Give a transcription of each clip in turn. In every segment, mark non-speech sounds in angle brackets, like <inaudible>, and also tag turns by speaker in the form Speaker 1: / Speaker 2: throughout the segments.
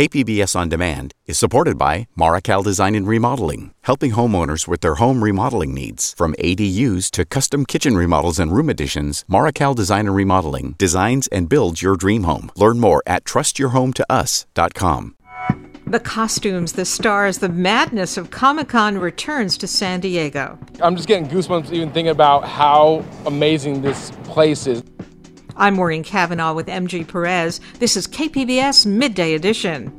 Speaker 1: KPBS On Demand is supported by Marrokal Design and Remodeling, helping homeowners with their home remodeling needs. From ADUs to custom kitchen remodels and room additions, Marrokal Design and Remodeling designs and builds your dream home. Learn more at trustyourhometous.com.
Speaker 2: The costumes, the stars, the madness of Comic Con returns to San Diego.
Speaker 3: I'm just getting goosebumps even thinking about how amazing this place is.
Speaker 2: I'm Maureen Cavanaugh with MG Perez. This is KPBS Midday Edition.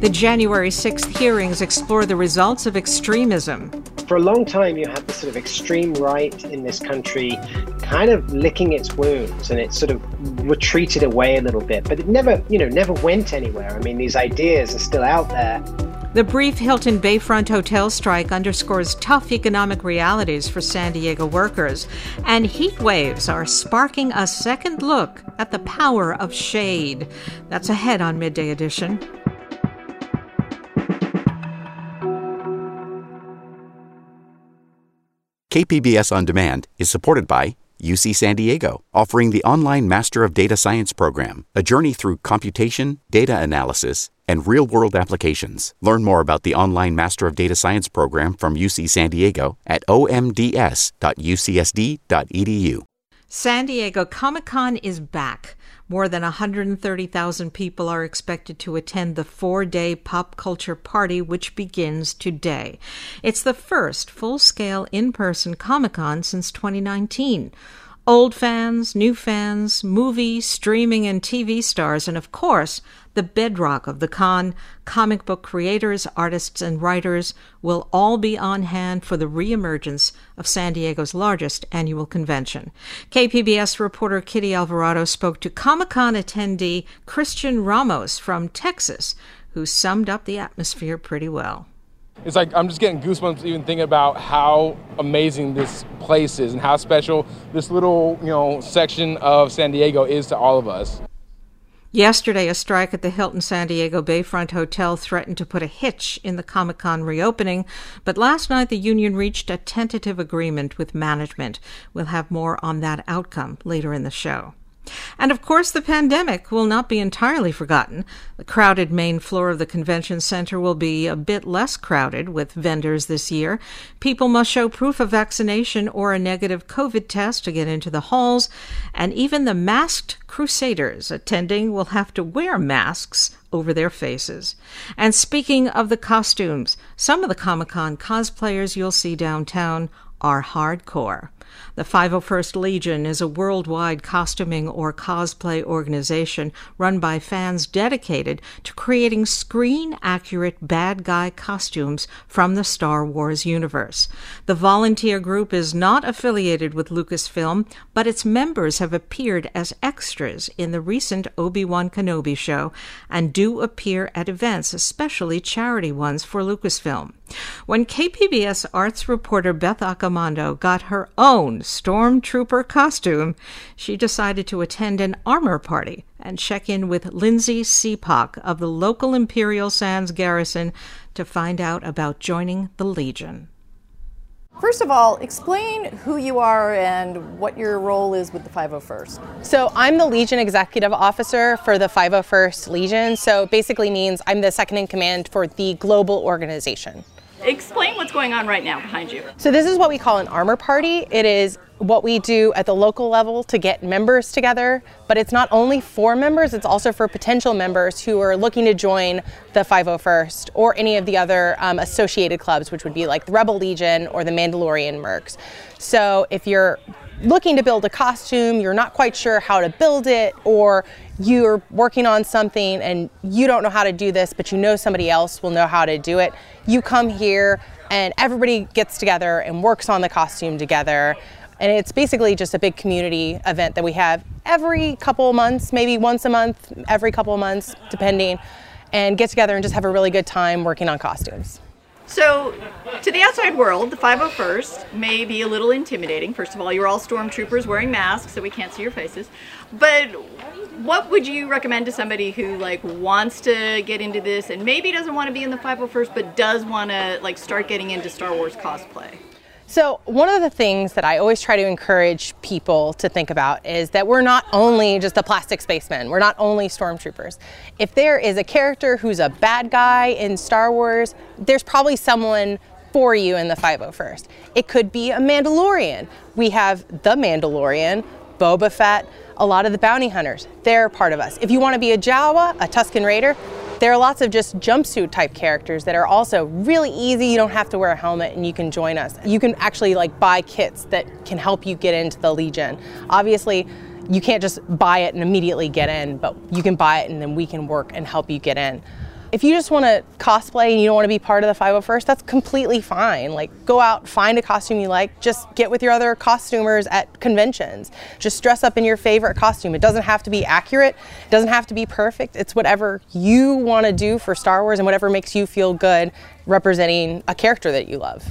Speaker 2: The January 6th hearings explore the results of extremism.
Speaker 4: For a long time, you had the sort of extreme right in this country kind of licking its wounds and it sort of retreated away a little bit, but it never, you know, never went anywhere. I mean, these ideas are still out there.
Speaker 2: The brief Hilton Bayfront hotel strike underscores tough economic realities for San Diego workers, and heat waves are sparking a second look at the power of shade. That's ahead on Midday Edition.
Speaker 1: KPBS On Demand is supported by UC San Diego, offering the online Master of Data Science program, a journey through computation, data analysis, and real world applications. Learn more about the online Master of Data Science program from UC San Diego at omds.ucsd.edu.
Speaker 2: San Diego Comic Con is back. More than 130,000 people are expected to attend the four day pop culture party, which begins today. It's the first full scale in person Comic Con since 2019. Old fans, new fans, movie, streaming, and TV stars, and of course, the bedrock of the con, comic book creators, artists, and writers will all be on hand for the reemergence of San Diego's largest annual convention. KPBS reporter Kitty Alvarado spoke to Comic Con attendee Christian Ramos from Texas, who summed up the atmosphere pretty well
Speaker 3: it's like I'm just getting goosebumps even thinking about how amazing this place is and how special this little, you know, section of San Diego is to all of us.
Speaker 2: Yesterday, a strike at the Hilton San Diego Bayfront Hotel threatened to put a hitch in the Comic Con reopening, but last night the union reached a tentative agreement with management. We'll have more on that outcome later in the show. And of course, the pandemic will not be entirely forgotten. The crowded main floor of the convention center will be a bit less crowded with vendors this year. People must show proof of vaccination or a negative COVID test to get into the halls, and even the masked crusaders attending will have to wear masks over their faces. And speaking of the costumes, some of the Comic Con cosplayers you'll see downtown are hardcore. The 501st Legion is a worldwide costuming or cosplay organization run by fans dedicated to creating screen accurate bad guy costumes from the Star Wars universe. The volunteer group is not affiliated with Lucasfilm, but its members have appeared as extras in the recent Obi Wan Kenobi show and do appear at events, especially charity ones for Lucasfilm. When KPBS arts reporter Beth Accomando got her own stormtrooper costume, she decided to attend an armor party and check in with Lindsay Seapock of the local Imperial Sands Garrison to find out about joining the Legion.
Speaker 5: First of all, explain who you are and what your role is with the 501st.
Speaker 6: So, I'm the Legion Executive Officer for the 501st Legion. So, basically means I'm the second in command for the global organization.
Speaker 7: Explain what's going on right now behind you.
Speaker 6: So, this is what we call an armor party. It is what we do at the local level to get members together, but it's not only for members, it's also for potential members who are looking to join the 501st or any of the other um, associated clubs, which would be like the Rebel Legion or the Mandalorian Mercs. So, if you're looking to build a costume, you're not quite sure how to build it, or you're working on something and you don't know how to do this, but you know somebody else will know how to do it, you come here and everybody gets together and works on the costume together. And it's basically just a big community event that we have every couple months, maybe once a month, every couple of months, depending, and get together and just have a really good time working on costumes.
Speaker 7: So, to the outside world, the 501st may be a little intimidating. First of all, you're all stormtroopers wearing masks, so we can't see your faces. But what would you recommend to somebody who like wants to get into this and maybe doesn't want to be in the 501st, but does want to like start getting into Star Wars cosplay?
Speaker 6: So, one of the things that I always try to encourage people to think about is that we're not only just the plastic spacemen, we're not only stormtroopers. If there is a character who's a bad guy in Star Wars, there's probably someone for you in the 501st. It could be a Mandalorian. We have the Mandalorian, Boba Fett, a lot of the bounty hunters. They're part of us. If you want to be a Jawa, a Tusken Raider, there are lots of just jumpsuit type characters that are also really easy. You don't have to wear a helmet and you can join us. You can actually like buy kits that can help you get into the Legion. Obviously, you can't just buy it and immediately get in, but you can buy it and then we can work and help you get in. If you just want to cosplay and you don't want to be part of the 501st, that's completely fine. Like, go out, find a costume you like, just get with your other costumers at conventions. Just dress up in your favorite costume. It doesn't have to be accurate, it doesn't have to be perfect. It's whatever you want to do for Star Wars and whatever makes you feel good representing a character that you love.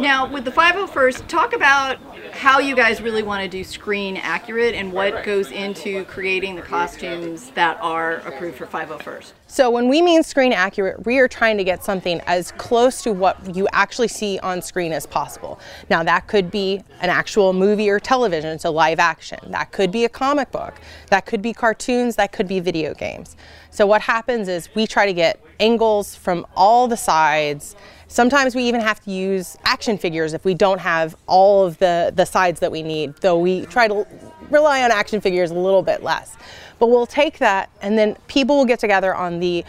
Speaker 7: Now, with the 501st, talk about how you guys really want to do screen accurate and what goes into creating the costumes that are approved for 501st.
Speaker 6: So, when we mean screen accurate, we are trying to get something as close to what you actually see on screen as possible. Now, that could be an actual movie or television, so live action. That could be a comic book. That could be cartoons. That could be video games. So, what happens is we try to get angles from all the sides Sometimes we even have to use action figures if we don't have all of the, the sides that we need, though we try to rely on action figures a little bit less. But we'll take that and then people will get together on the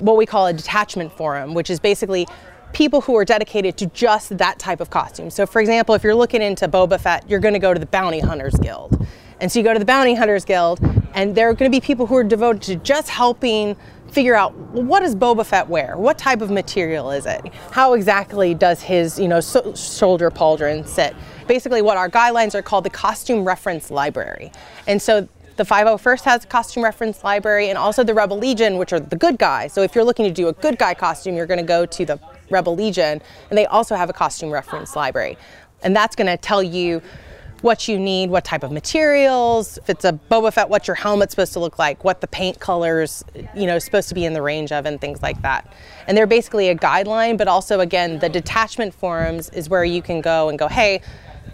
Speaker 6: what we call a detachment forum, which is basically people who are dedicated to just that type of costume. So for example, if you're looking into Boba Fett, you're going to go to the Bounty Hunters Guild. And so you go to the Bounty Hunters Guild and there are going to be people who are devoted to just helping figure out well, what does Boba Fett wear? What type of material is it? How exactly does his, you know, so- shoulder pauldron sit? Basically, what our guidelines are called the costume reference library. And so the 501st has a costume reference library and also the Rebel Legion, which are the good guys. So if you're looking to do a good guy costume, you're going to go to the Rebel Legion, and they also have a costume reference library. And that's going to tell you what you need, what type of materials, if it's a Boba Fett, what your helmet's supposed to look like, what the paint colors, you know, supposed to be in the range of, and things like that. And they're basically a guideline, but also, again, the detachment forums is where you can go and go, hey,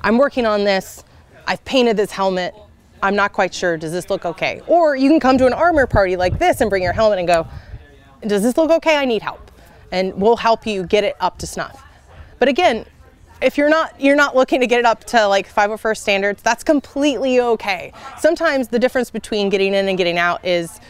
Speaker 6: I'm working on this, I've painted this helmet, I'm not quite sure, does this look okay? Or you can come to an armor party like this and bring your helmet and go, does this look okay? I need help. And we'll help you get it up to snuff. But again, if you're not you're not looking to get it up to like 501st standards, that's completely okay. Sometimes the difference between getting in and getting out is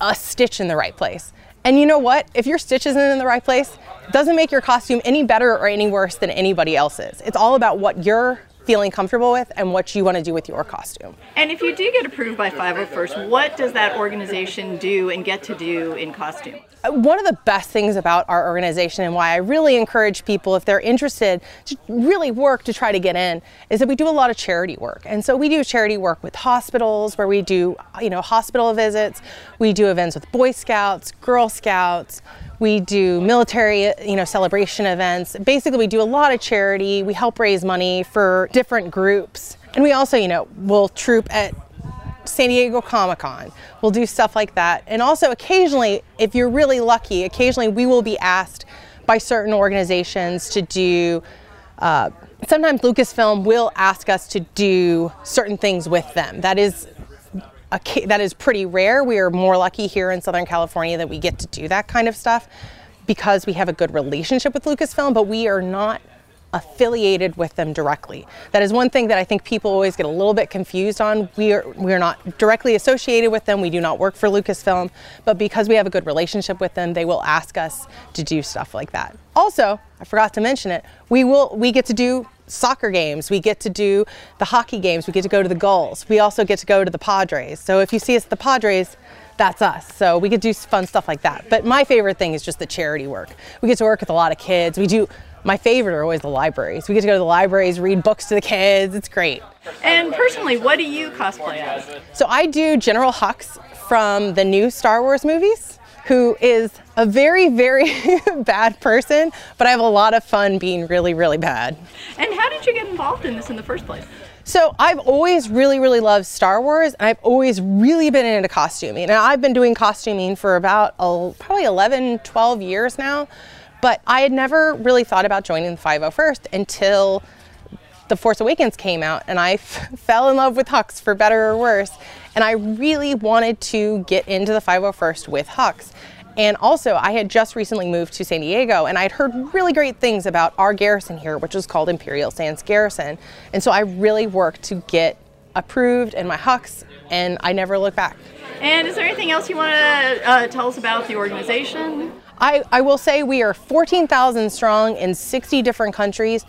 Speaker 6: a stitch in the right place. And you know what? If your stitch isn't in the right place, it doesn't make your costume any better or any worse than anybody else's. It's all about what you're feeling comfortable with and what you want to do with your costume.
Speaker 7: And if you do get approved by 501st, what does that organization do and get to do in costume?
Speaker 6: One of the best things about our organization and why I really encourage people, if they're interested, to really work to try to get in, is that we do a lot of charity work. And so we do charity work with hospitals, where we do, you know, hospital visits. We do events with Boy Scouts, Girl Scouts. We do military, you know, celebration events. Basically, we do a lot of charity. We help raise money for different groups. And we also, you know, will troop at San Diego Comic Con. We'll do stuff like that. And also, occasionally, if you're really lucky, occasionally we will be asked by certain organizations to do. Uh, sometimes Lucasfilm will ask us to do certain things with them. That is that is pretty rare. We are more lucky here in Southern California that we get to do that kind of stuff because we have a good relationship with Lucasfilm, but we are not affiliated with them directly. That is one thing that I think people always get a little bit confused on. We are we are not directly associated with them. We do not work for Lucasfilm, but because we have a good relationship with them, they will ask us to do stuff like that. Also, I forgot to mention it. We will we get to do soccer games. We get to do the hockey games. We get to go to the goals. We also get to go to the Padres. So if you see us at the Padres, that's us. So we get to do fun stuff like that. But my favorite thing is just the charity work. We get to work with a lot of kids. We do my favorite are always the libraries. We get to go to the libraries, read books to the kids. It's great.
Speaker 7: And personally, what do you cosplay as?
Speaker 6: So I do General Hux from the new Star Wars movies, who is a very, very <laughs> bad person, but I have a lot of fun being really, really bad.
Speaker 7: And how did you get involved in this in the first place?
Speaker 6: So I've always really, really loved Star Wars, and I've always really been into costuming. And I've been doing costuming for about oh, probably 11, 12 years now. But I had never really thought about joining the 501st until The Force Awakens came out, and I <laughs> fell in love with Hux for better or worse. And I really wanted to get into the 501st with Hux. And also, I had just recently moved to San Diego and I'd heard really great things about our garrison here, which is called Imperial Sands Garrison. And so I really worked to get approved and my Hux, and I never looked back.
Speaker 7: And is there anything else you want to uh, tell us about the organization?
Speaker 6: I, I will say we are 14,000 strong in 60 different countries.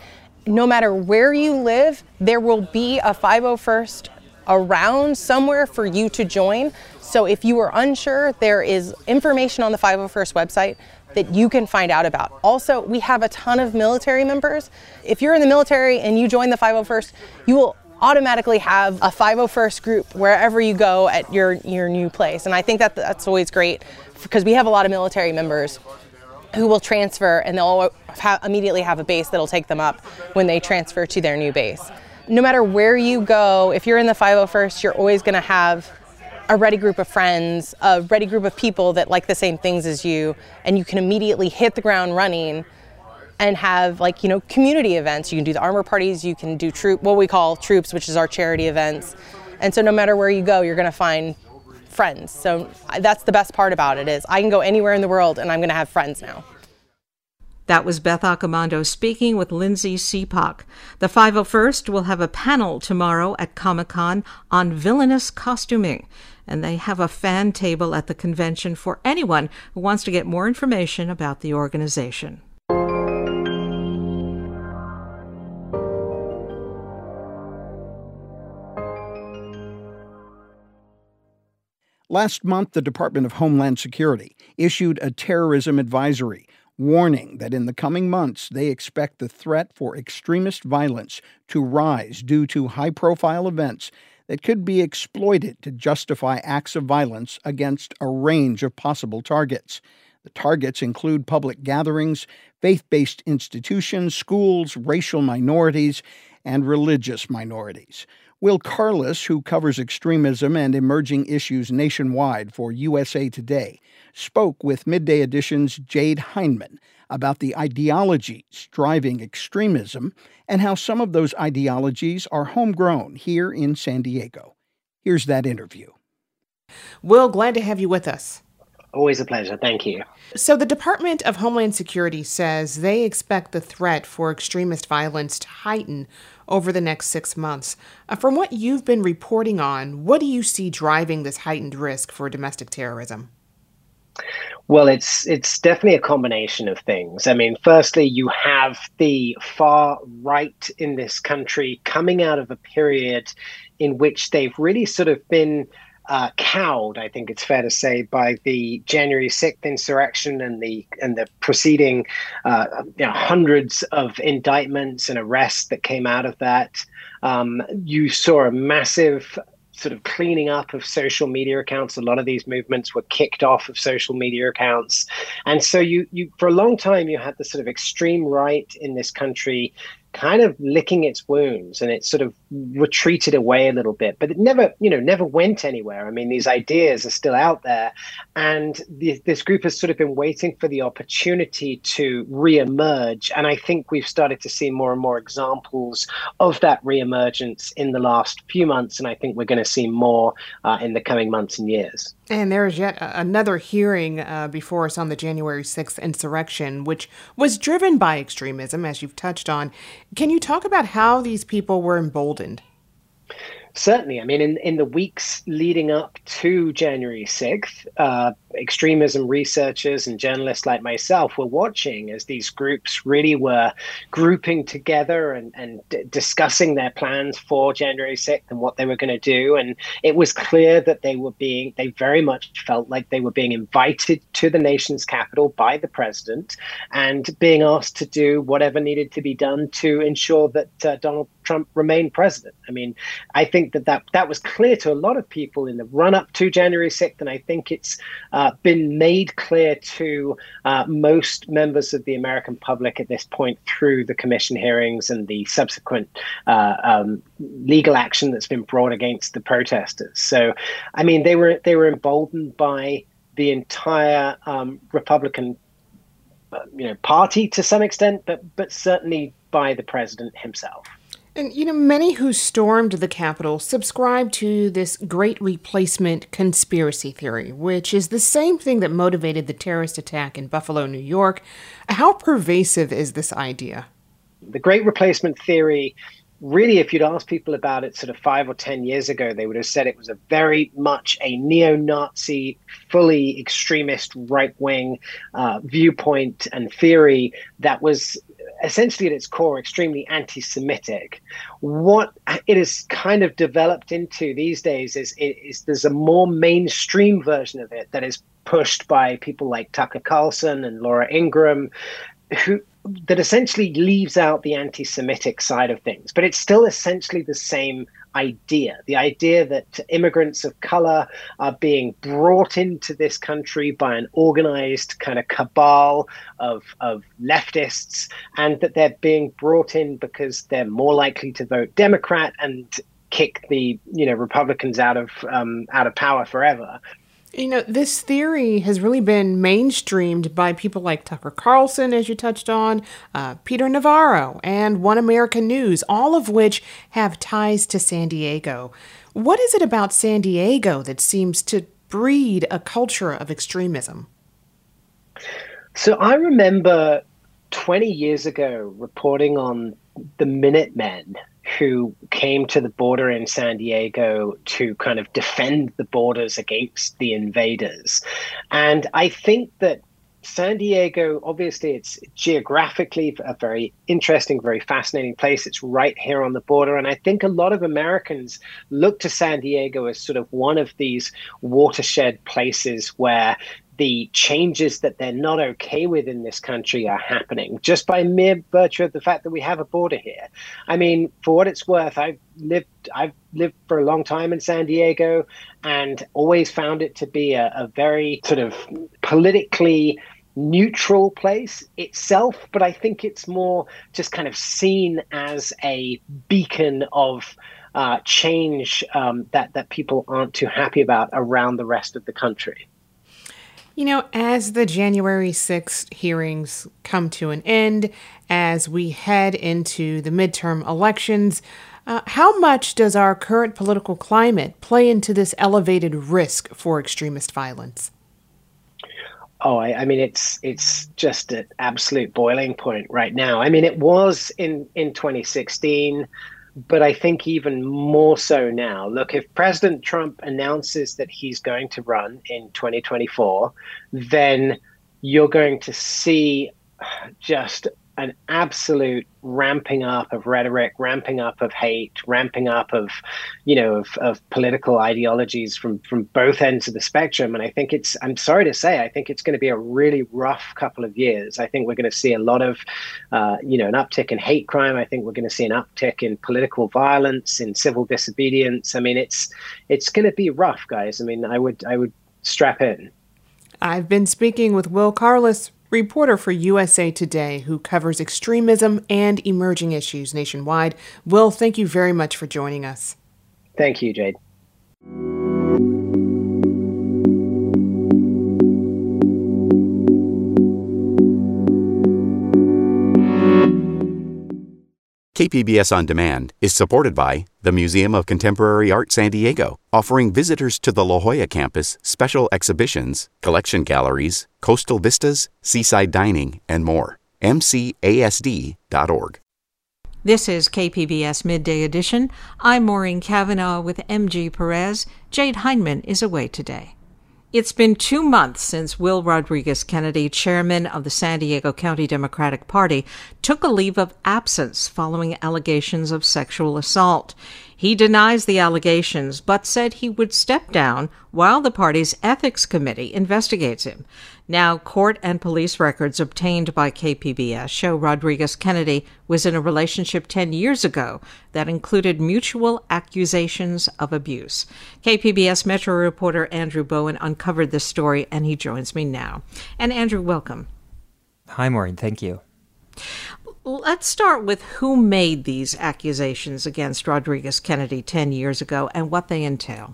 Speaker 6: No matter where you live, there will be a 501st around somewhere for you to join. So if you are unsure, there is information on the 501st website that you can find out about. Also, we have a ton of military members. If you're in the military and you join the 501st, you will automatically have a 501st group wherever you go at your, your new place. And I think that that's always great because we have a lot of military members who will transfer and they'll ha- immediately have a base that'll take them up when they transfer to their new base. No matter where you go, if you're in the 501st, you're always going to have a ready group of friends, a ready group of people that like the same things as you, and you can immediately hit the ground running and have like, you know, community events. You can do the armor parties, you can do troop, what we call troops, which is our charity events. And so no matter where you go, you're going to find friends. So that's the best part about it is I can go anywhere in the world and I'm going to have friends now.
Speaker 2: That was Beth Accomando speaking with Lindsay Seepock. The 501st will have a panel tomorrow at Comic Con on villainous costuming, and they have a fan table at the convention for anyone who wants to get more information about the organization.
Speaker 8: Last month, the Department of Homeland Security issued a terrorism advisory warning that in the coming months they expect the threat for extremist violence to rise due to high profile events that could be exploited to justify acts of violence against a range of possible targets. The targets include public gatherings, faith based institutions, schools, racial minorities, and religious minorities. Will Carless, who covers extremism and emerging issues nationwide for USA Today, spoke with Midday Edition's Jade Hindman about the ideologies driving extremism and how some of those ideologies are homegrown here in San Diego. Here's that interview.
Speaker 9: Will, glad to have you with us.
Speaker 4: Always a pleasure. Thank you.
Speaker 9: So, the Department of Homeland Security says they expect the threat for extremist violence to heighten over the next six months. Uh, from what you've been reporting on, what do you see driving this heightened risk for domestic terrorism?
Speaker 4: Well, it's it's definitely a combination of things. I mean, firstly, you have the far right in this country coming out of a period in which they've really sort of been uh, cowed, I think it's fair to say, by the January 6th insurrection and the and the preceding uh, you know, hundreds of indictments and arrests that came out of that. Um, you saw a massive sort of cleaning up of social media accounts. A lot of these movements were kicked off of social media accounts, and so you you for a long time you had the sort of extreme right in this country kind of licking its wounds and it sort of retreated away a little bit but it never you know never went anywhere. I mean these ideas are still out there. And the, this group has sort of been waiting for the opportunity to re-emerge. And i think we've started to see more and more examples of that re-emergence in the last few months. And i think we're going to see more uh, in the coming months and years
Speaker 9: and there is yet another hearing uh, before us on the January 6th insurrection, which was driven by extremism, as you've touched on. Can you talk about how these people were emboldened?
Speaker 4: Certainly. I mean, in, in the weeks leading up to January 6th, uh, extremism researchers and journalists like myself were watching as these groups really were grouping together and, and d- discussing their plans for January 6th and what they were going to do. And it was clear that they were being, they very much felt like they were being invited to the nation's capital by the president and being asked to do whatever needed to be done to ensure that uh, Donald Trump remained president. I mean, I think that, that that was clear to a lot of people in the run up to January 6th. And I think it's uh, been made clear to uh, most members of the American public at this point through the commission hearings and the subsequent uh, um, legal action that's been brought against the protesters. So, I mean, they were they were emboldened by the entire um, Republican uh, you know party to some extent, but but certainly by the president himself.
Speaker 9: And, you know, many who stormed the Capitol subscribe to this great replacement conspiracy theory, which is the same thing that motivated the terrorist attack in Buffalo, New York. How pervasive is this idea?
Speaker 4: The great replacement theory really, if you'd asked people about it sort of five or 10 years ago, they would have said it was a very much a neo Nazi, fully extremist right wing uh, viewpoint and theory that was essentially at its core extremely anti Semitic. What it has kind of developed into these days is, is there's a more mainstream version of it that is pushed by people like Tucker Carlson and Laura Ingraham, who that essentially leaves out the anti Semitic side of things, but it's still essentially the same idea the idea that immigrants of color are being brought into this country by an organized kind of cabal of, of leftists, and that they're being brought in because they're more likely to vote Democrat and kick the you know Republicans out of um, out of power forever.
Speaker 9: You know, this theory has really been mainstreamed by people like Tucker Carlson, as you touched on, uh, Peter Navarro, and One America News, all of which have ties to San Diego. What is it about San Diego that seems to breed a culture of extremism?
Speaker 4: So I remember 20 years ago reporting on the Minutemen who came to the border in San Diego to kind of defend the borders against the invaders. And I think that San Diego, obviously, it's geographically a very interesting, very fascinating place. It's right here on the border. And I think a lot of Americans look to San Diego as sort of one of these watershed places where the changes that they're not okay with in this country are happening just by mere virtue of the fact that we have a border here. I mean, for what it's worth, I've lived I've lived for a long time in San Diego and always found it to be a, a very sort of politically neutral place itself, but I think it's more just kind of seen as a beacon of uh, change um, that that people aren't too happy about around the rest of the country.
Speaker 9: You know, as the January 6th hearings come to an end, as we head into the midterm elections, uh, how much does our current political climate play into this elevated risk for extremist violence?
Speaker 4: Oh, I, I, mean, it's it's just an absolute boiling point right now. I mean, it was in in 2016 but I think even more so now. Look, if President Trump announces that he's going to run in 2024, then you're going to see just an absolute ramping up of rhetoric, ramping up of hate, ramping up of, you know, of, of political ideologies from from both ends of the spectrum. And I think it's, I'm sorry to say, I think it's going to be a really rough couple of years. I think we're going to see a lot of, uh, you know, an uptick in hate crime. I think we're going to see an uptick in political violence, in civil disobedience. I mean, it's it's going to be rough, guys. I mean, I would I would strap in.
Speaker 9: I've been speaking with Will Carless, reporter for USA Today who covers extremism and emerging issues nationwide. Will, thank you very much for joining us.
Speaker 4: Thank you, Jade.
Speaker 1: KPBS On Demand is supported by the Museum of Contemporary Art San Diego, offering visitors to the La Jolla campus special exhibitions, collection galleries, coastal vistas, seaside dining, and more. MCASD.org.
Speaker 2: This is KPBS Midday Edition. I'm Maureen Cavanaugh with MG Perez. Jade Hindman is away today. It's been two months since Will Rodriguez Kennedy, chairman of the San Diego County Democratic Party, took a leave of absence following allegations of sexual assault. He denies the allegations, but said he would step down while the party's ethics committee investigates him. Now, court and police records obtained by KPBS show Rodriguez Kennedy was in a relationship 10 years ago that included mutual accusations of abuse. KPBS Metro reporter Andrew Bowen uncovered this story, and he joins me now. And Andrew, welcome.
Speaker 10: Hi, Maureen. Thank you.
Speaker 2: Let's start with who made these accusations against Rodriguez Kennedy 10 years ago and what they entail.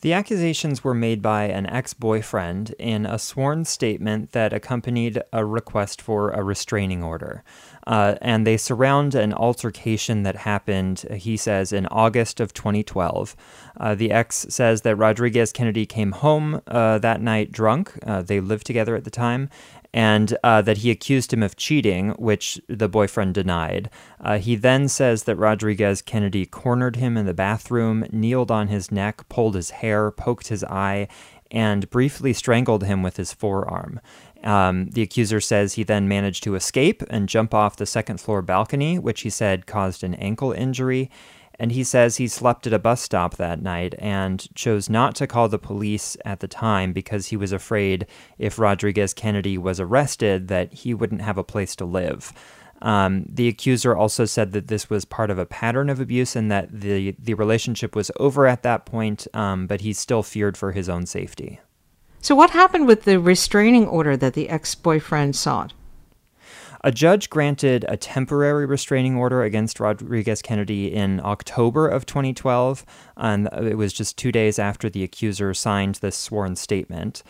Speaker 10: The accusations were made by an ex boyfriend in a sworn statement that accompanied a request for a restraining order. Uh, and they surround an altercation that happened, he says, in August of 2012. Uh, the ex says that Rodriguez Kennedy came home uh, that night drunk. Uh, they lived together at the time, and uh, that he accused him of cheating, which the boyfriend denied. Uh, he then says that Rodriguez Kennedy cornered him in the bathroom, kneeled on his neck, pulled his hair, poked his eye, and briefly strangled him with his forearm. Um, the accuser says he then managed to escape and jump off the second floor balcony, which he said caused an ankle injury. And he says he slept at a bus stop that night and chose not to call the police at the time because he was afraid if Rodriguez Kennedy was arrested that he wouldn't have a place to live. Um, the accuser also said that this was part of a pattern of abuse and that the, the relationship was over at that point, um, but he still feared for his own safety.
Speaker 2: So, what happened with the restraining order that the ex boyfriend sought?
Speaker 10: A judge granted a temporary restraining order against Rodriguez Kennedy in October of 2012, and it was just two days after the accuser signed this sworn statement.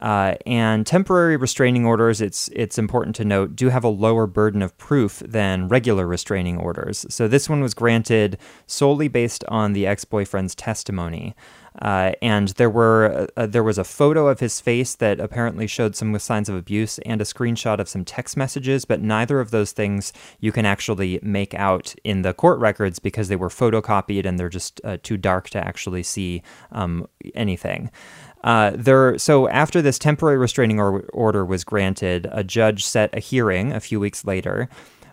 Speaker 10: Uh, and temporary restraining orders, it's it's important to note, do have a lower burden of proof than regular restraining orders. So this one was granted solely based on the ex-boyfriend's testimony. Uh, and there were uh, there was a photo of his face that apparently showed some signs of abuse, and a screenshot of some text messages. But neither of those things you can actually make out in the court records because they were photocopied and they're just uh, too dark to actually see um, anything. Uh, there, so after this temporary restraining or- order was granted, a judge set a hearing a few weeks later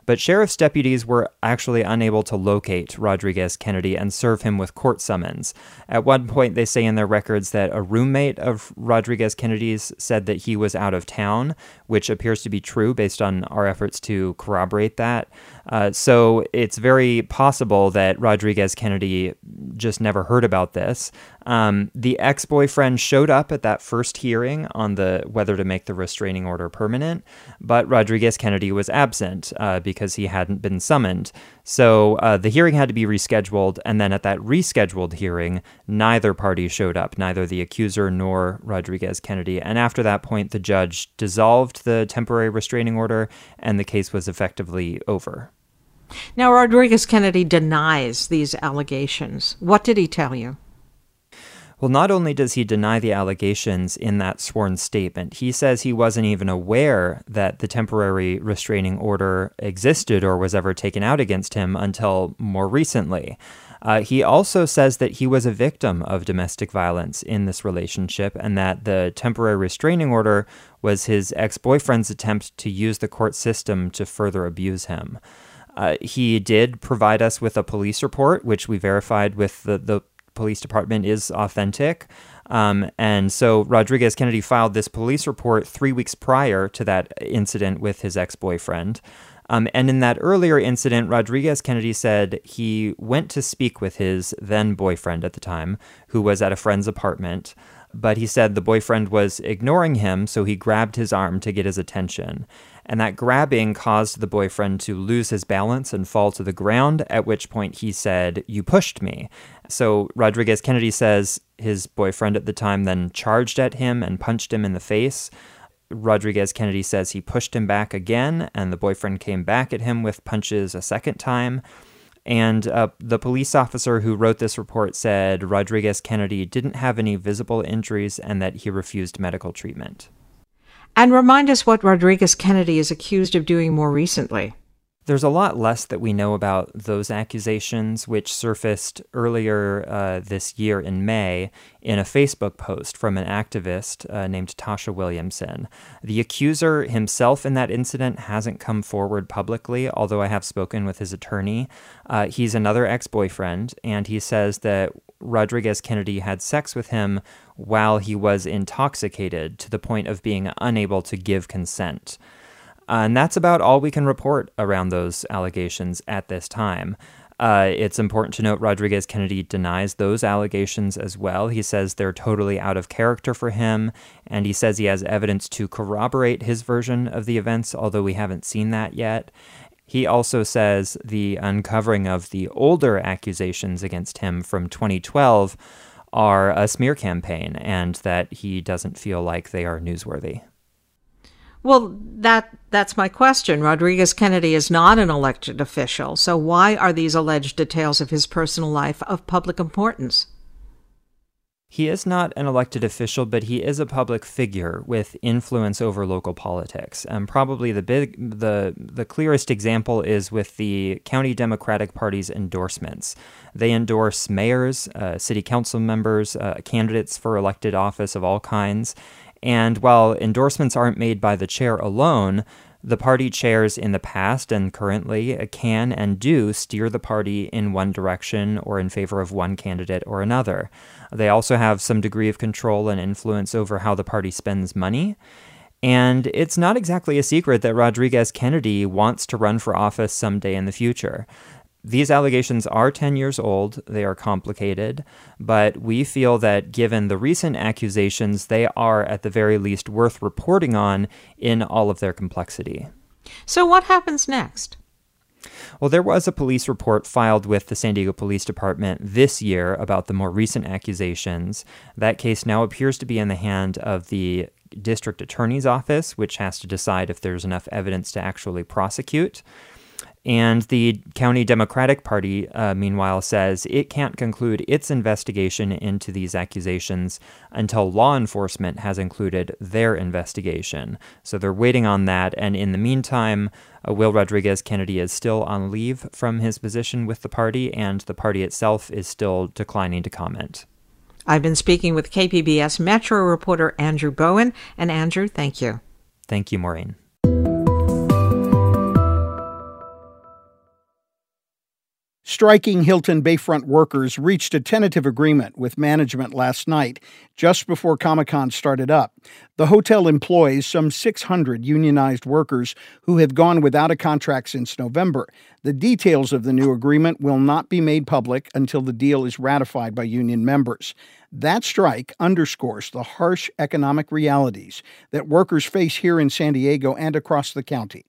Speaker 10: but sheriff's deputies were actually unable to locate Rodriguez Kennedy and serve him with court summons. At one point, they say in their records that a roommate of Rodriguez Kennedy's said that he was out of town, which appears to be true based on our efforts to corroborate that. Uh, so it's very possible that Rodriguez Kennedy just never heard about this. Um, the ex boyfriend showed up at that first hearing on the whether to make the restraining order permanent, but Rodriguez Kennedy was absent uh, because he hadn't been summoned. So uh, the hearing had to be rescheduled, and then at that rescheduled hearing, neither party showed up, neither the accuser nor Rodriguez Kennedy. And after that point, the judge dissolved the temporary restraining order, and the case was effectively over.
Speaker 2: Now, Rodriguez Kennedy denies these allegations. What did he tell you?
Speaker 10: Well, not only does he deny the allegations in that sworn statement, he says he wasn't even aware that the temporary restraining order existed or was ever taken out against him until more recently. Uh, he also says that he was a victim of domestic violence in this relationship and that the temporary restraining order was his ex boyfriend's attempt to use the court system to further abuse him. Uh, he did provide us with a police report, which we verified with the, the police department is authentic. Um, and so Rodriguez Kennedy filed this police report three weeks prior to that incident with his ex boyfriend. Um, and in that earlier incident, Rodriguez Kennedy said he went to speak with his then boyfriend at the time, who was at a friend's apartment. But he said the boyfriend was ignoring him, so he grabbed his arm to get his attention and that grabbing caused the boyfriend to lose his balance and fall to the ground, at which point he said, You pushed me. So Rodriguez Kennedy says his boyfriend at the time then charged at him and punched him in the face. Rodriguez Kennedy says he pushed him back again, and the boyfriend came back at him with punches a second time. And uh, the police officer who wrote this report said Rodriguez Kennedy didn't have any visible injuries and that he refused medical treatment.
Speaker 2: And remind us what Rodriguez Kennedy is accused of doing more recently.
Speaker 10: There's a lot less that we know about those accusations, which surfaced earlier uh, this year in May in a Facebook post from an activist uh, named Tasha Williamson. The accuser himself in that incident hasn't come forward publicly, although I have spoken with his attorney. Uh, he's another ex boyfriend, and he says that Rodriguez Kennedy had sex with him while he was intoxicated to the point of being unable to give consent. Uh, and that's about all we can report around those allegations at this time. Uh, it's important to note Rodriguez Kennedy denies those allegations as well. He says they're totally out of character for him, and he says he has evidence to corroborate his version of the events, although we haven't seen that yet. He also says the uncovering of the older accusations against him from 2012 are a smear campaign and that he doesn't feel like they are newsworthy.
Speaker 2: Well, that that's my question. Rodriguez Kennedy is not an elected official, so why are these alleged details of his personal life of public importance?
Speaker 10: He is not an elected official, but he is a public figure with influence over local politics. And probably the big, the the clearest example is with the county Democratic Party's endorsements. They endorse mayors, uh, city council members, uh, candidates for elected office of all kinds. And while endorsements aren't made by the chair alone, the party chairs in the past and currently can and do steer the party in one direction or in favor of one candidate or another. They also have some degree of control and influence over how the party spends money. And it's not exactly a secret that Rodriguez Kennedy wants to run for office someday in the future. These allegations are 10 years old, they are complicated, but we feel that given the recent accusations, they are at the very least worth reporting on in all of their complexity.
Speaker 2: So, what happens next?
Speaker 10: Well, there was a police report filed with the San Diego Police Department this year about the more recent accusations. That case now appears to be in the hand of the district attorney's office, which has to decide if there's enough evidence to actually prosecute. And the County Democratic Party, uh, meanwhile, says it can't conclude its investigation into these accusations until law enforcement has included their investigation. So they're waiting on that. And in the meantime, uh, Will Rodriguez Kennedy is still on leave from his position with the party, and the party itself is still declining to comment.
Speaker 2: I've been speaking with KPBS Metro reporter Andrew Bowen. And Andrew, thank you.
Speaker 10: Thank you, Maureen.
Speaker 8: Striking Hilton Bayfront workers reached a tentative agreement with management last night, just before Comic Con started up. The hotel employs some 600 unionized workers who have gone without a contract since November. The details of the new agreement will not be made public until the deal is ratified by union members. That strike underscores the harsh economic realities that workers face here in San Diego and across the county.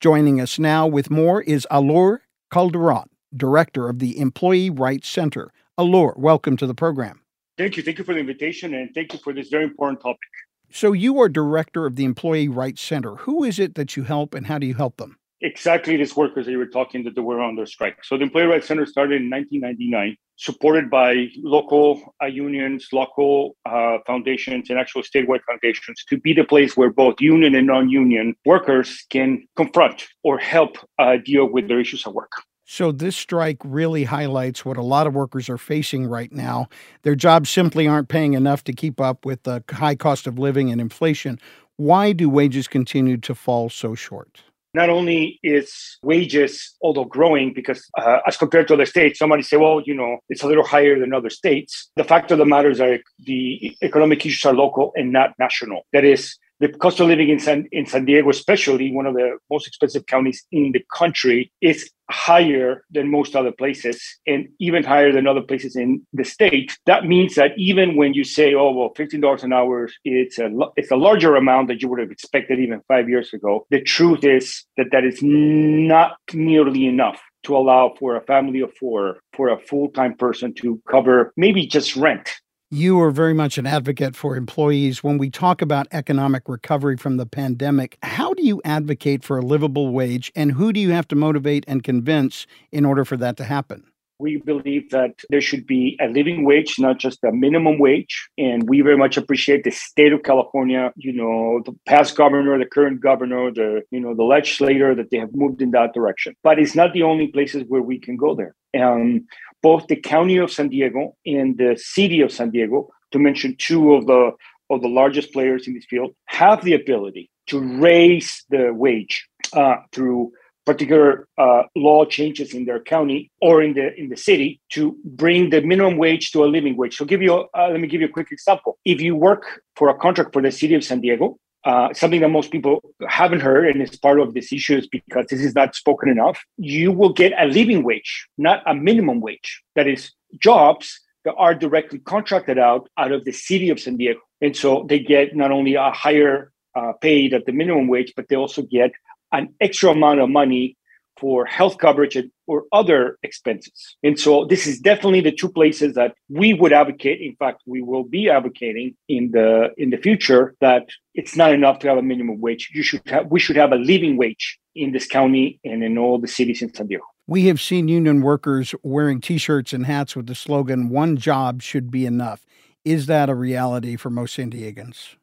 Speaker 8: Joining us now with more is Alor Calderon director of the Employee Rights Center. Alor, welcome to the program.
Speaker 11: Thank you. Thank you for the invitation and thank you for this very important topic.
Speaker 8: So, you are director of the Employee Rights Center. Who is it that you help and how do you help them?
Speaker 11: Exactly, these workers that you were talking that they were on their strike. So, the Employee Rights Center started in 1999, supported by local uh, unions, local uh, foundations, and actual statewide foundations to be the place where both union and non union workers can confront or help uh, deal with their issues at work.
Speaker 8: So, this strike really highlights what a lot of workers are facing right now. Their jobs simply aren't paying enough to keep up with the high cost of living and inflation. Why do wages continue to fall so short?
Speaker 11: Not only is wages, although growing, because uh, as compared to other states, somebody say, well, you know, it's a little higher than other states. The fact of the matter is that the economic issues are local and not national. That is, the cost of living in San, in San Diego, especially one of the most expensive counties in the country, is higher than most other places and even higher than other places in the state. That means that even when you say, oh, well, $15 an hour, it's a, it's a larger amount that you would have expected even five years ago. The truth is that that is not nearly enough to allow for a family of four, for a full-time person to cover maybe just rent
Speaker 8: you are very much an advocate for employees. When we talk about economic recovery from the pandemic, how do you advocate for a livable wage and who do you have to motivate and convince in order for that to happen?
Speaker 11: We believe that there should be a living wage, not just a minimum wage. And we very much appreciate the state of California, you know, the past governor, the current governor, the, you know, the legislator that they have moved in that direction. But it's not the only places where we can go there. Um, both the county of San Diego and the city of San Diego, to mention two of the of the largest players in this field, have the ability to raise the wage uh, through particular uh, law changes in their county or in the in the city to bring the minimum wage to a living wage. So, give you uh, let me give you a quick example. If you work for a contract for the city of San Diego, uh, something that most people haven't heard and it's part of this issue is because this is not spoken enough. You will get a living wage not a minimum wage. That is jobs that are directly contracted out out of the city of san diego. And so they get not only a higher uh, paid at the minimum wage but they also get an extra amount of money for health coverage or other expenses. And so this is definitely the two places that we would advocate. In fact, we will be advocating in the in the future that it's not enough to have a minimum wage. You should have we should have a living wage in this county and in all the cities in San Diego.
Speaker 8: We have seen union workers wearing t-shirts and hats with the slogan one job should be enough. Is that a reality for most San Diegans?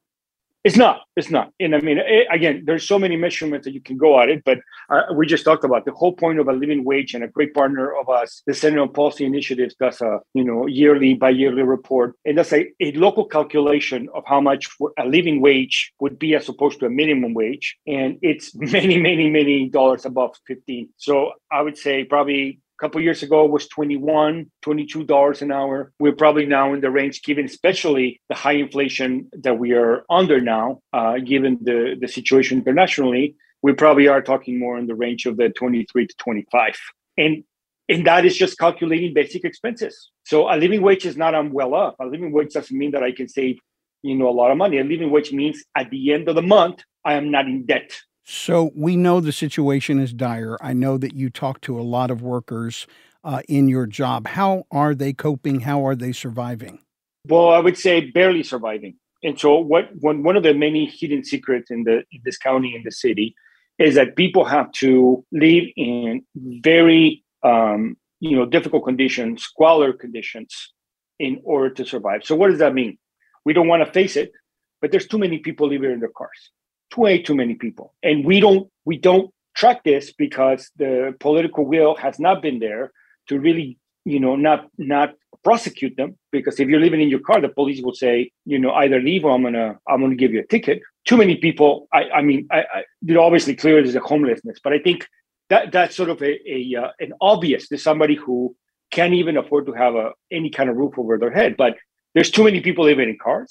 Speaker 11: It's not. It's not. And I mean, it, again, there's so many measurements that you can go at it, but uh, we just talked about the whole point of a living wage and a great partner of us, the Center on Policy Initiatives, does a you know yearly by yearly report, and that's a, a local calculation of how much a living wage would be as opposed to a minimum wage, and it's <laughs> many, many, many dollars above 15. So I would say probably a couple years ago was 21 $22 an hour. We're probably now in the range given especially the high inflation that we are under now uh, given the, the situation internationally we probably are talking more in the range of the 23 to 25 and and that is just calculating basic expenses. So a living wage is not i'm well off. A living wage doesn't mean that i can save you know a lot of money. A living wage means at the end of the month i am not in debt
Speaker 8: so we know the situation is dire. I know that you talk to a lot of workers uh, in your job. How are they coping? How are they surviving?
Speaker 11: Well, I would say barely surviving. And so, what one one of the many hidden secrets in the in this county in the city is that people have to live in very um, you know difficult conditions, squalor conditions, in order to survive. So, what does that mean? We don't want to face it, but there's too many people living in their cars way too many people. And we don't we don't track this because the political will has not been there to really you know not not prosecute them. Because if you're living in your car the police will say you know either leave or i'm gonna i'm gonna give you a ticket. Too many people i i mean i, I obviously clear there's a homelessness but i think that that's sort of a, a uh, an obvious to somebody who can't even afford to have a any kind of roof over their head. But there's too many people living in cars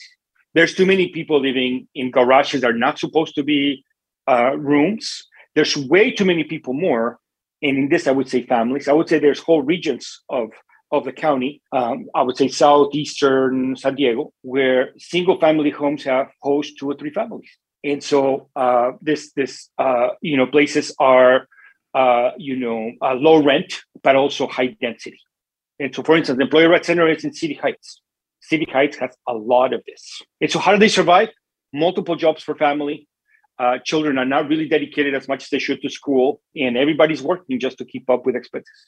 Speaker 11: there's too many people living in garages that are not supposed to be uh, rooms. There's way too many people more. And in this, I would say families. I would say there's whole regions of of the county. Um, I would say southeastern San Diego, where single family homes have host two or three families. And so uh, this this uh, you know places are uh, you know uh, low rent, but also high density. And so, for instance, the Employee Rights Center is in City Heights. City Heights has a lot of this. And so, how do they survive? Multiple jobs for family. Uh, children are not really dedicated as much as they should to school, and everybody's working just to keep up with expenses.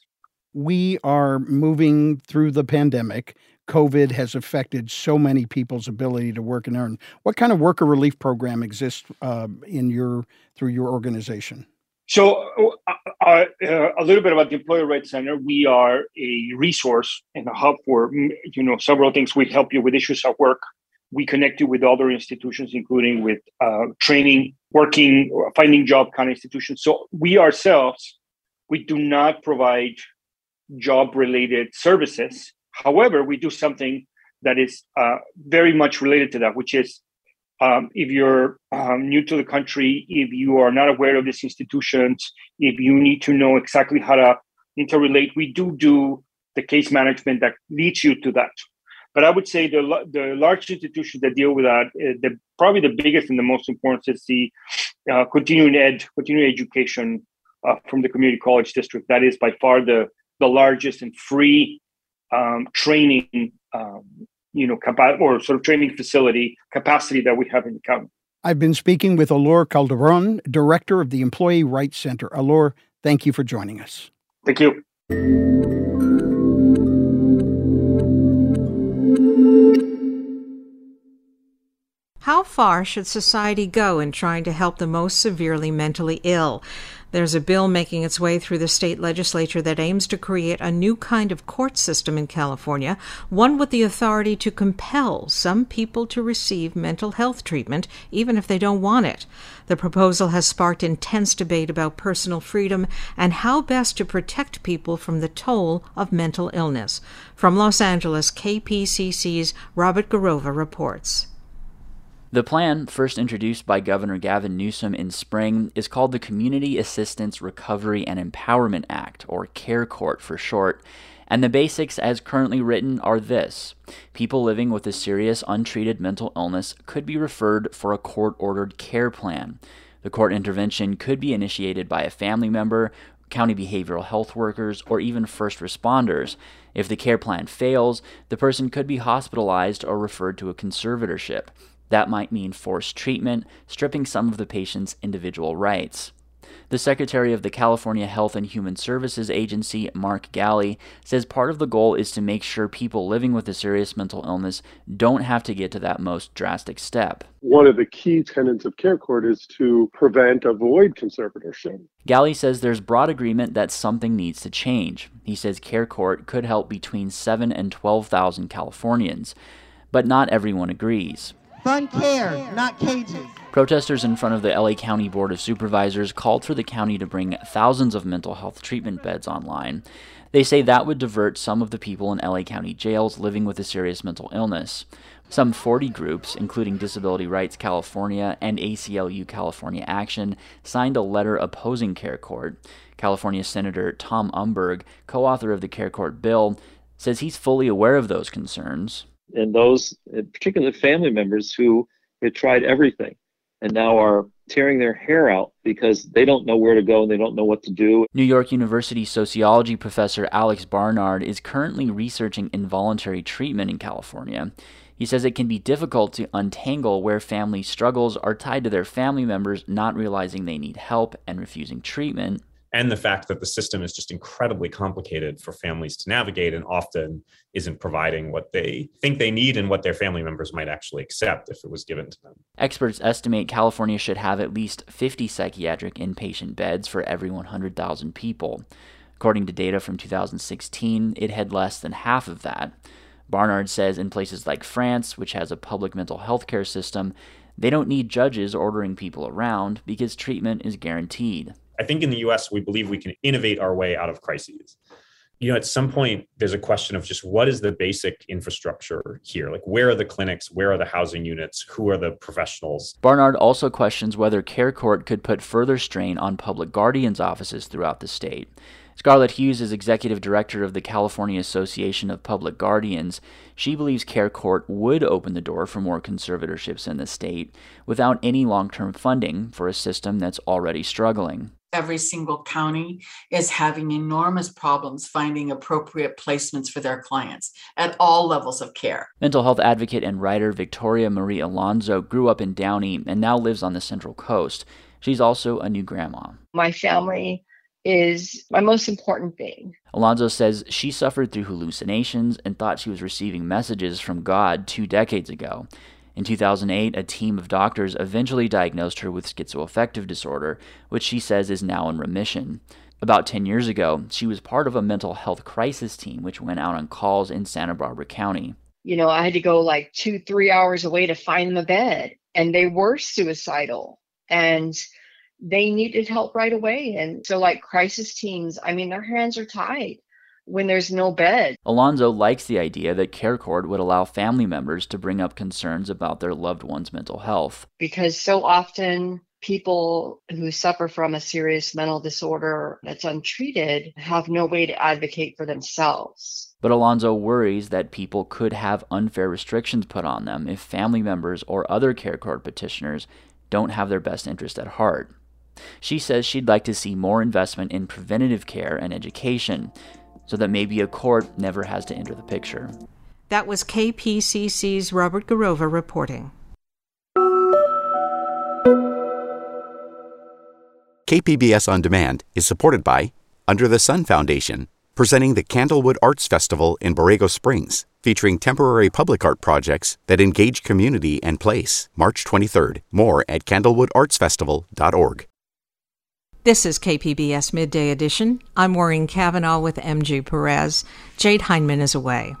Speaker 8: We are moving through the pandemic. COVID has affected so many people's ability to work and earn. What kind of worker relief program exists uh, in your through your organization?
Speaker 11: So, uh, uh, uh, a little bit about the Employee Rights Center. We are a resource and a hub for you know several things. We help you with issues at work. We connect you with other institutions, including with uh, training, working, finding job kind of institutions. So we ourselves, we do not provide job related services. However, we do something that is uh, very much related to that, which is um, if you're um, new to the country, if you are not aware of these institutions, if you need to know exactly how to interrelate, we do do the case management that leads you to that. But I would say the the large institutions that deal with that, uh, the probably the biggest and the most important is the uh, continuing ed, continuing education uh, from the community college district. That is by far the the largest and free um, training um, you know, capa- or sort of training facility capacity that we have in the county.
Speaker 8: I've been speaking with Alor Calderon, director of the Employee Rights Center. Alor, thank you for joining us.
Speaker 11: Thank you.
Speaker 2: How far should society go in trying to help the most severely mentally ill? There's a bill making its way through the state legislature that aims to create a new kind of court system in California, one with the authority to compel some people to receive mental health treatment, even if they don't want it. The proposal has sparked intense debate about personal freedom and how best to protect people from the toll of mental illness. From Los Angeles, KPCC's Robert Garrova reports.
Speaker 12: The plan, first introduced by Governor Gavin Newsom in spring, is called the Community Assistance Recovery and Empowerment Act, or CARE Court for short. And the basics, as currently written, are this People living with a serious untreated mental illness could be referred for a court ordered care plan. The court intervention could be initiated by a family member, county behavioral health workers, or even first responders. If the care plan fails, the person could be hospitalized or referred to a conservatorship. That might mean forced treatment, stripping some of the patient's individual rights. The Secretary of the California Health and Human Services Agency, Mark Ghaly, says part of the goal is to make sure people living with a serious mental illness don't have to get to that most drastic step.
Speaker 13: One of the key tenets of Care Court is to prevent, avoid conservatorship.
Speaker 12: Galley says there's broad agreement that something needs to change. He says Care Court could help between 7 and 12,000 Californians, but not everyone agrees.
Speaker 14: Fun care, not cages.
Speaker 12: Protesters in front of the LA County Board of Supervisors called for the county to bring thousands of mental health treatment beds online. They say that would divert some of the people in LA County jails living with a serious mental illness. Some 40 groups, including Disability Rights California and ACLU California Action, signed a letter opposing Care Court. California Senator Tom Umberg, co author of the Care Court bill, says he's fully aware of those concerns
Speaker 15: and those, particularly family members who had tried everything and now are tearing their hair out because they don't know where to go and they don't know what to do.
Speaker 12: New York University sociology professor Alex Barnard is currently researching involuntary treatment in California. He says it can be difficult to untangle where family struggles are tied to their family members not realizing they need help and refusing treatment
Speaker 16: and the fact that the system is just incredibly complicated for families to navigate and often isn't providing what they think they need and what their family members might actually accept if it was given to them.
Speaker 12: Experts estimate California should have at least 50 psychiatric inpatient beds for every 100,000 people. According to data from 2016, it had less than half of that. Barnard says in places like France, which has a public mental health care system, they don't need judges ordering people around because treatment is guaranteed.
Speaker 16: I think in the US, we believe we can innovate our way out of crises. You know, at some point, there's a question of just what is the basic infrastructure here? Like, where are the clinics? Where are the housing units? Who are the professionals?
Speaker 12: Barnard also questions whether Care Court could put further strain on public guardians' offices throughout the state. Scarlett Hughes is executive director of the California Association of Public Guardians. She believes Care Court would open the door for more conservatorships in the state without any long term funding for a system that's already struggling
Speaker 17: every single county is having enormous problems finding appropriate placements for their clients at all levels of care.
Speaker 12: Mental health advocate and writer Victoria Marie Alonso grew up in Downey and now lives on the Central Coast. She's also a new grandma.
Speaker 18: My family is my most important thing.
Speaker 12: Alonso says she suffered through hallucinations and thought she was receiving messages from God two decades ago. In 2008, a team of doctors eventually diagnosed her with schizoaffective disorder, which she says is now in remission. About 10 years ago, she was part of a mental health crisis team which went out on calls in Santa Barbara County.
Speaker 18: You know, I had to go like two, three hours away to find them a bed, and they were suicidal and they needed help right away. And so, like crisis teams, I mean, their hands are tied when there's no bed.
Speaker 12: Alonso likes the idea that Care Court would allow family members to bring up concerns about their loved one's mental health.
Speaker 18: Because so often people who suffer from a serious mental disorder that's untreated have no way to advocate for themselves.
Speaker 12: But Alonso worries that people could have unfair restrictions put on them if family members or other Care Court petitioners don't have their best interest at heart. She says she'd like to see more investment in preventative care and education, so that maybe a court never has to enter the picture.
Speaker 2: That was KPCC's Robert Garrova reporting.
Speaker 1: KPBS On Demand is supported by Under the Sun Foundation, presenting the Candlewood Arts Festival in Borrego Springs, featuring temporary public art projects that engage community and place. March 23rd. More at candlewoodartsfestival.org.
Speaker 2: This is KPBS Midday Edition. I'm Maureen Cavanaugh with MG Perez. Jade Hindman is away.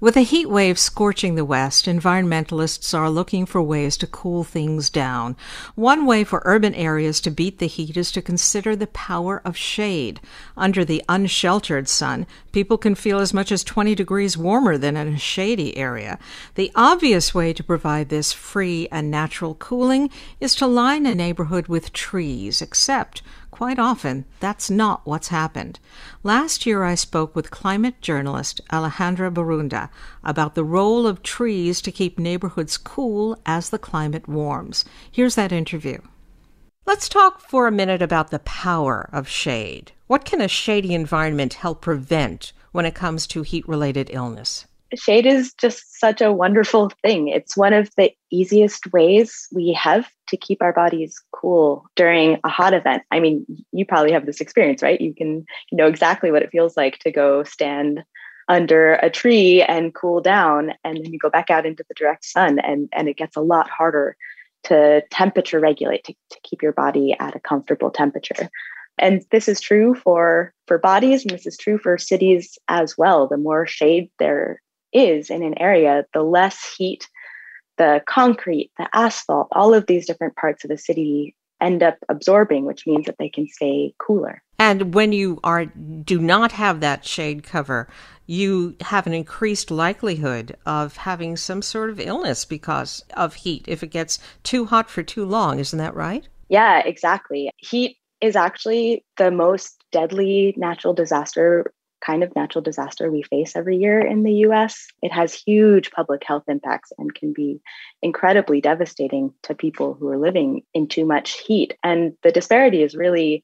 Speaker 2: With a heat wave scorching the West, environmentalists are looking for ways to cool things down. One way for urban areas to beat the heat is to consider the power of shade. Under the unsheltered sun, people can feel as much as 20 degrees warmer than in a shady area. The obvious way to provide this free and natural cooling is to line a neighborhood with trees, except quite often that's not what's happened. Last year I spoke with climate journalist Alejandra Borunda about the role of trees to keep neighborhoods cool as the climate warms. Here's that interview. Let's talk for a minute about the power of shade. What can a shady environment help prevent when it comes to heat related illness?
Speaker 19: Shade is just such a wonderful thing. It's one of the easiest ways we have to keep our bodies cool during a hot event. I mean, you probably have this experience, right? You can know exactly what it feels like to go stand under a tree and cool down and then you go back out into the direct sun and and it gets a lot harder to temperature regulate to, to keep your body at a comfortable temperature and this is true for for bodies and this is true for cities as well the more shade there is in an area the less heat the concrete the asphalt all of these different parts of the city end up absorbing which means that they can stay cooler
Speaker 2: and when you are do not have that shade cover you have an increased likelihood of having some sort of illness because of heat if it gets too hot for too long. Isn't that right?
Speaker 19: Yeah, exactly. Heat is actually the most deadly natural disaster kind of natural disaster we face every year in the US. It has huge public health impacts and can be incredibly devastating to people who are living in too much heat. And the disparity is really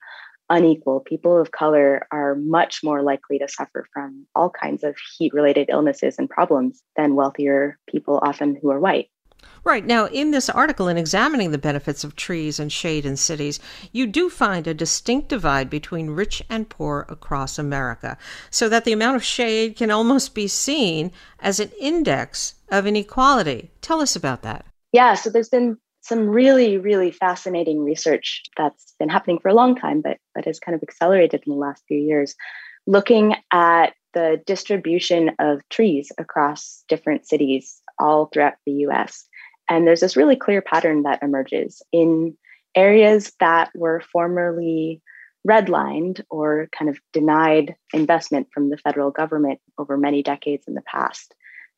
Speaker 19: unequal. People of color are much more likely to suffer from all kinds of heat related illnesses and problems than wealthier people, often who are white.
Speaker 2: Right. Now, in this article, in examining the benefits of trees and shade in cities, you do find a distinct divide between rich and poor across America, so that the amount of shade can almost be seen as an index of inequality. Tell us about that.
Speaker 19: Yeah, so there's been some really, really fascinating research that's been happening for a long time, but, but has kind of accelerated in the last few years, looking at the distribution of trees across different cities all throughout the US. And there's this really clear pattern that emerges in areas that were formerly redlined or kind of denied investment from the federal government over many decades in the past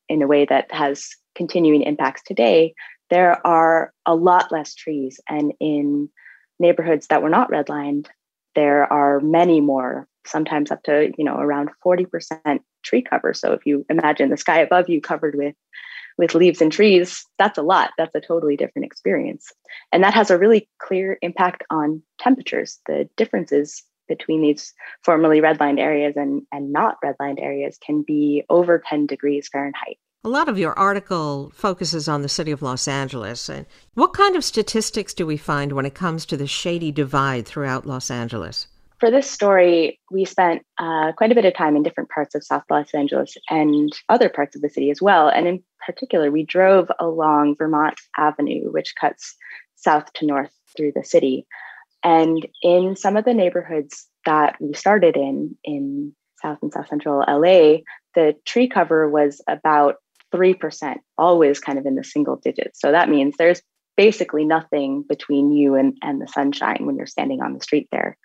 Speaker 19: in a way that has continuing impacts today there are a lot less trees. And in neighborhoods that were not redlined, there are many more, sometimes up to, you know, around 40% tree cover. So if you imagine the sky above you covered with with leaves and trees, that's a lot. That's a totally different experience. And that has a really clear impact on temperatures. The differences between these formerly redlined areas and, and not redlined areas can be over 10 degrees Fahrenheit.
Speaker 2: A lot of your article focuses on the city of Los Angeles. And what kind of statistics do we find when it comes to the shady divide throughout Los Angeles?
Speaker 19: For this story, we spent uh, quite a bit of time in different parts of South Los Angeles and other parts of the city as well. And in particular, we drove along Vermont Avenue, which cuts south to north through the city. And in some of the neighborhoods that we started in, in South and South Central LA, the tree cover was about 3%, always kind of in the single digits. So that means there's basically nothing between you and, and the sunshine when you're standing on the street there.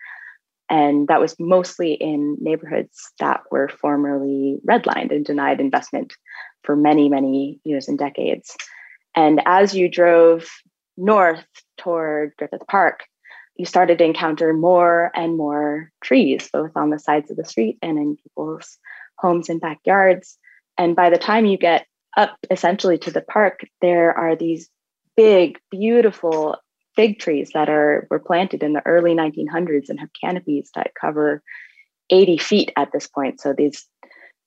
Speaker 19: And that was mostly in neighborhoods that were formerly redlined and denied investment for many, many years and decades. And as you drove north toward Griffith Park, you started to encounter more and more trees, both on the sides of the street and in people's homes and backyards. And by the time you get up essentially to the park, there are these big, beautiful fig trees that are were planted in the early 1900s and have canopies that cover 80 feet at this point. So these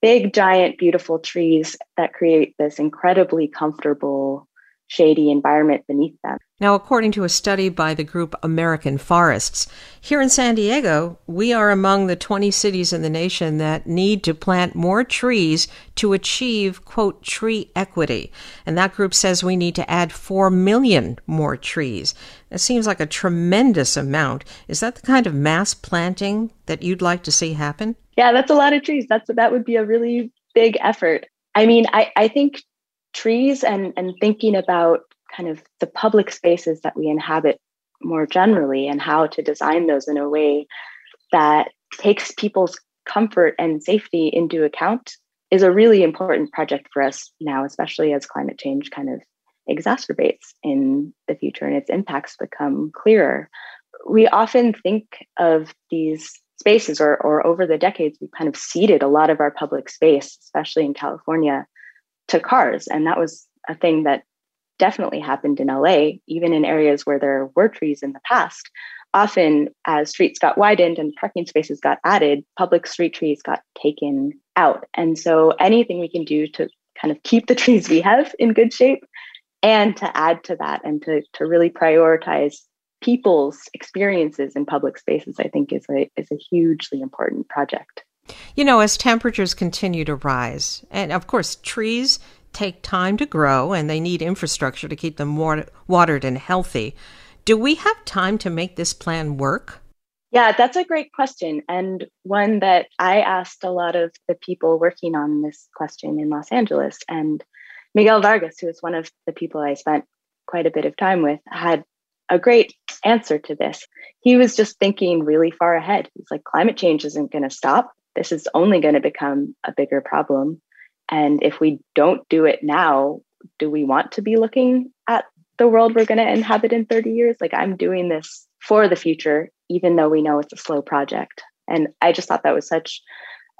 Speaker 19: big, giant, beautiful trees that create this incredibly comfortable shady environment beneath them.
Speaker 2: Now, according to a study by the group American Forests, here in San Diego, we are among the 20 cities in the nation that need to plant more trees to achieve, quote, tree equity. And that group says we need to add 4 million more trees. That seems like a tremendous amount. Is that the kind of mass planting that you'd like to see happen?
Speaker 19: Yeah, that's a lot of trees. That's that would be a really big effort. I mean, I, I think trees and, and thinking about kind of the public spaces that we inhabit more generally and how to design those in a way that takes people's comfort and safety into account is a really important project for us now, especially as climate change kind of exacerbates in the future and its impacts become clearer. We often think of these spaces, or, or over the decades, we've kind of seeded a lot of our public space, especially in California, to cars. And that was a thing that definitely happened in LA, even in areas where there were trees in the past. Often, as streets got widened and parking spaces got added, public street trees got taken out. And so, anything we can do to kind of keep the <laughs> trees we have in good shape and to add to that and to, to really prioritize people's experiences in public spaces, I think is a, is a hugely important project.
Speaker 2: You know, as temperatures continue to rise, and of course, trees take time to grow and they need infrastructure to keep them water- watered and healthy. Do we have time to make this plan work?
Speaker 19: Yeah, that's a great question. And one that I asked a lot of the people working on this question in Los Angeles. And Miguel Vargas, who is one of the people I spent quite a bit of time with, had a great answer to this. He was just thinking really far ahead. He's like, climate change isn't going to stop. This is only going to become a bigger problem. And if we don't do it now, do we want to be looking at the world we're going to inhabit in 30 years? Like, I'm doing this for the future, even though we know it's a slow project. And I just thought that was such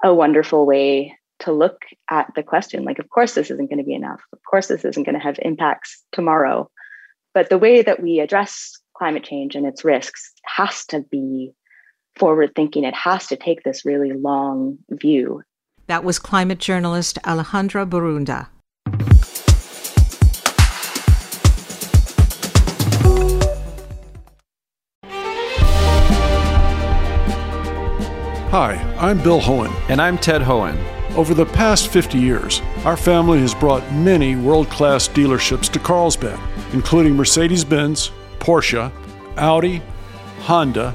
Speaker 19: a wonderful way to look at the question. Like, of course, this isn't going to be enough. Of course, this isn't going to have impacts tomorrow. But the way that we address climate change and its risks has to be forward thinking. It has to take this really long view.
Speaker 2: That was climate journalist Alejandra Borunda.
Speaker 20: Hi, I'm Bill Hoehn.
Speaker 21: And I'm Ted Hoehn.
Speaker 20: Over the past 50 years, our family has brought many world class dealerships to Carlsbad, including Mercedes Benz, Porsche, Audi, Honda,